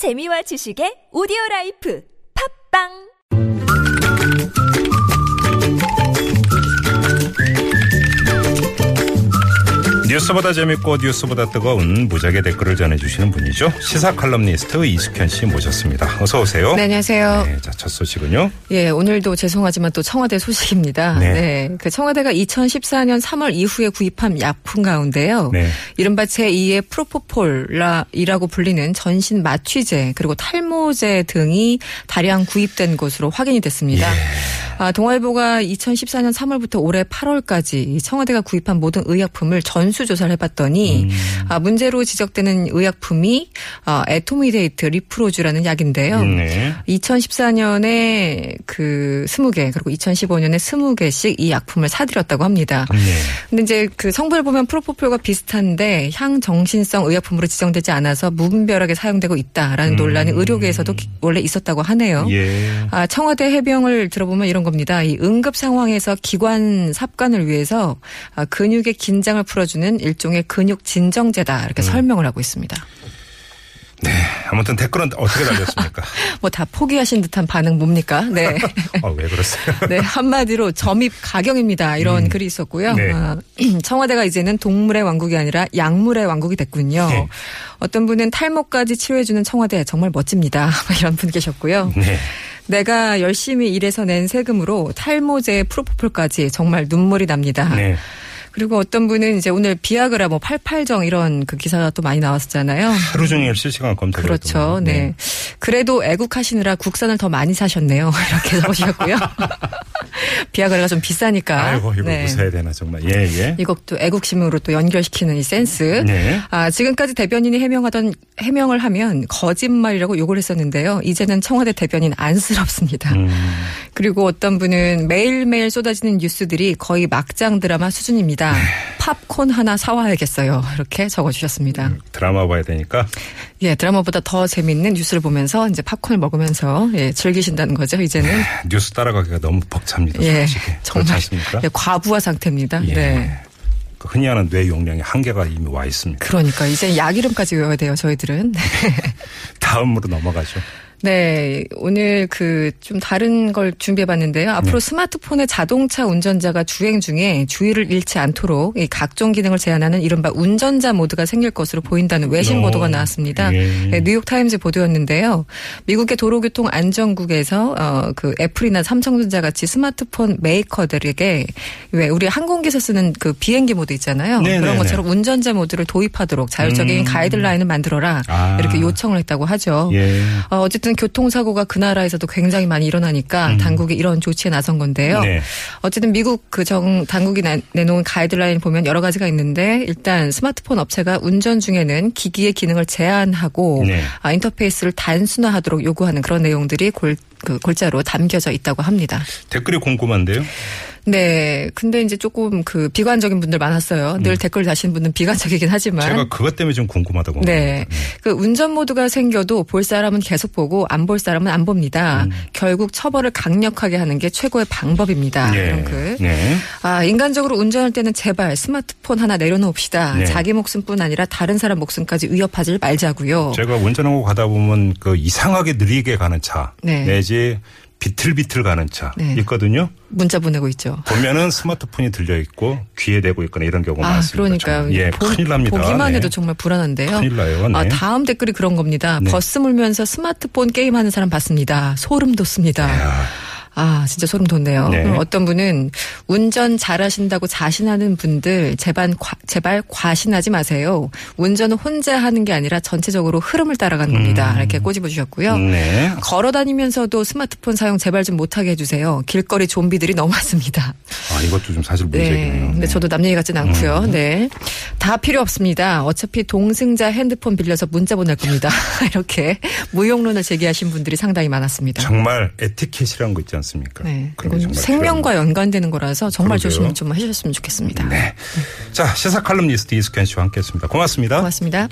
재미와 지식의 오디오 라이프. 팟빵 뉴스보다 재밌고 뉴스보다 뜨거운 무적의 댓글을 전해주시는 분이죠. 시사 칼럼니스트 이숙현 씨 모셨습니다. 어서 오세요. 네, 안녕하세요. 네, 자, 첫 소식은요. 예, 오늘도 죄송하지만 또 청와대 소식입니다. 네. 네. 그 청와대가 2014년 3월 이후에 구입한 약품 가운데요. 네. 이른바 제2의 프로포폴이라고 불리는 전신 마취제 그리고 탈모제 등이 다량 구입된 것으로 확인이 됐습니다. 예. 아, 동아일보가 2014년 3월부터 올해 8월까지 청와대가 구입한 모든 의약품을 전수 조사를 해봤더니 음. 아, 문제로 지적되는 의약품이 아, 에토미데이트 리프로즈라는 약인데요. 네. 2014년에 그 20개 그리고 2015년에 20개씩 이 약품을 사들였다고 합니다. 네. 근데 이제 그 성분을 보면 프로포폴과 비슷한데 향정신성 의약품으로 지정되지 않아서 무분별하게 사용되고 있다라는 논란이 의료계에서도 기- 원래 있었다고 하네요. 음. 예. 아, 청와대 해병을 들어보면 이런 겁니다. 이 응급 상황에서 기관 삽관을 위해서 아, 근육의 긴장을 풀어주는 일종의 근육 진정제다 음. 이렇게 설명을 하고 있습니다. 네. 아무튼 댓글은 어떻게 달렸습니까? 뭐 다 포기하신 듯한 반응 뭡니까? 네. 아, 왜 그러세요? 네, 한마디로 점입 가경입니다. 이런 글이 있었고요. 네. 아, 청와대가 이제는 동물의 왕국이 아니라 약물의 왕국이 됐군요. 네. 어떤 분은 탈모까지 치료해주는 청와대 정말 멋집니다. 이런 분 계셨고요. 네. 내가 열심히 일해서 낸 세금으로 탈모제 프로포폴까지 정말 눈물이 납니다. 네. 그리고 어떤 분은 이제 오늘 비아그라 뭐 팔팔정 이런 그 기사가 또 많이 나왔었잖아요. 하루 종일 실시간 검색. 그렇죠. 네. 그래도 애국하시느라 국산을 더 많이 사셨네요. 이렇게 적으셨고요. 비아그라가 좀 비싸니까. 아이고, 이거 네. 무사해야 되나, 정말. 예, 예. 이것도 애국심으로 또 연결시키는 이 센스. 네. 아, 지금까지 대변인이 해명하던 해명을 하면 거짓말이라고 욕을 했었는데요. 이제는 청와대 대변인 안쓰럽습니다. 음, 그리고 어떤 분은 매일매일 쏟아지는 뉴스들이 거의 막장 드라마 수준입니다. 네. 팝콘 하나 사와야겠어요. 이렇게 적어주셨습니다. 드라마 봐야 되니까. 예, 드라마보다 더 재밌는 뉴스를 보면서 이제 팝콘을 먹으면서 예, 즐기신다는 거죠. 이제는 뉴스 따라가기가 너무 벅찹니다. 예, 솔직히. 정말? 예, 과부하 상태입니다. 예. 네. 그 흔히 하는 뇌 용량의 한계가 이미 와 있습니다. 그러니까 이제 약 이름까지 외워야 돼요. 저희들은. 다음으로 넘어가죠. 네, 오늘 그 좀 다른 걸 준비해봤는데요. 앞으로 스마트폰에 자동차 운전자가 주행 중에 주의를 잃지 않도록 이 각종 기능을 제한하는 이른바 운전자 모드가 생길 것으로 보인다는 외신 어, 보도가 나왔습니다. 예. 네, 뉴욕 타임즈 보도였는데요. 미국의 도로교통 안전국에서 어, 그 애플이나 삼성전자 같이 스마트폰 메이커들에게 왜 우리 항공기에서 쓰는 그 비행기 모드 있잖아요. 네네네. 그런 것처럼 운전자 모드를 도입하도록 자율적인 음. 가이드라인을 만들어라 아. 이렇게 요청을 했다고 하죠. 예. 어, 어쨌든 교통사고가 그 나라에서도 굉장히 많이 일어나니까 당국이 이런 조치에 나선 건데요. 음. 네. 어쨌든 미국 그 정 당국이 나- 내놓은 가이드라인 보면 여러 가지가 있는데 일단 스마트폰 업체가 운전 중에는 기기의 기능을 제한하고 네. 아, 인터페이스를 단순화하도록 요구하는 그런 내용들이 골, 그 골자로 담겨져 있다고 합니다. 댓글이 궁금한데요. 네. 근데 이제 조금 그 비관적인 분들 많았어요. 늘 댓글 다시는 분들은 비관적이긴 하지만. 음. 제가 그것 때문에 좀 궁금하다고. 네. 그 운전 모드가 생겨도 볼 사람은 계속 보고 안 볼 사람은 안 봅니다. 음. 결국 처벌을 강력하게 하는 게 최고의 방법입니다. 예. 이런 글. 네. 아, 인간적으로 운전할 때는 제발 스마트폰 하나 내려놓읍시다. 네. 자기 목숨뿐 아니라 다른 사람 목숨까지 위협하지 말자고요. 제가 운전하고 가다 보면 그 이상하게 느리게 가는 차 네. 내지 비틀비틀 가는 차 네. 있거든요. 문자 보내고 있죠. 보면은 스마트폰이 들려 있고 귀에 대고 있거나 이런 경우가 아, 많습니다. 그러니까요. 예, 보- 큰일 납니다. 보기만 네. 해도 정말 불안한데요. 큰일 나요. 네. 아, 다음 댓글이 그런 겁니다. 네. 버스 물면서 스마트폰 게임하는 사람 봤습니다. 소름 돋습니다. 야, 아, 진짜 소름 돋네요. 네. 어떤 분은 운전 잘하신다고 자신하는 분들 제발, 과, 제발 과신하지 마세요. 운전은 혼자 하는 게 아니라 전체적으로 흐름을 따라가는 겁니다. 이렇게 꼬집어 주셨고요. 음. 네. 걸어 다니면서도 스마트폰 사용 제발 좀 못하게 해주세요. 길거리 좀비들이 너무 많습니다. 아, 이것도 좀 사실 문제겠네요. 네. 근데 저도 남 얘기 같진 않고요. 네. 다 필요 없습니다. 어차피 동승자 핸드폰 빌려서 문자 보낼 겁니다. 이렇게 무용론을 제기하신 분들이 상당히 많았습니다. 정말 에티켓이라는 거 있지 않습니까? 네. 정말 생명과 연관되는 거라서 정말 그러게요. 조심 좀 하셨으면 좋겠습니다. 필요합니다. 네. 자, 시사 칼럼니스트 이숙현 씨와 함께 했습니다. 고맙습니다. 고맙습니다.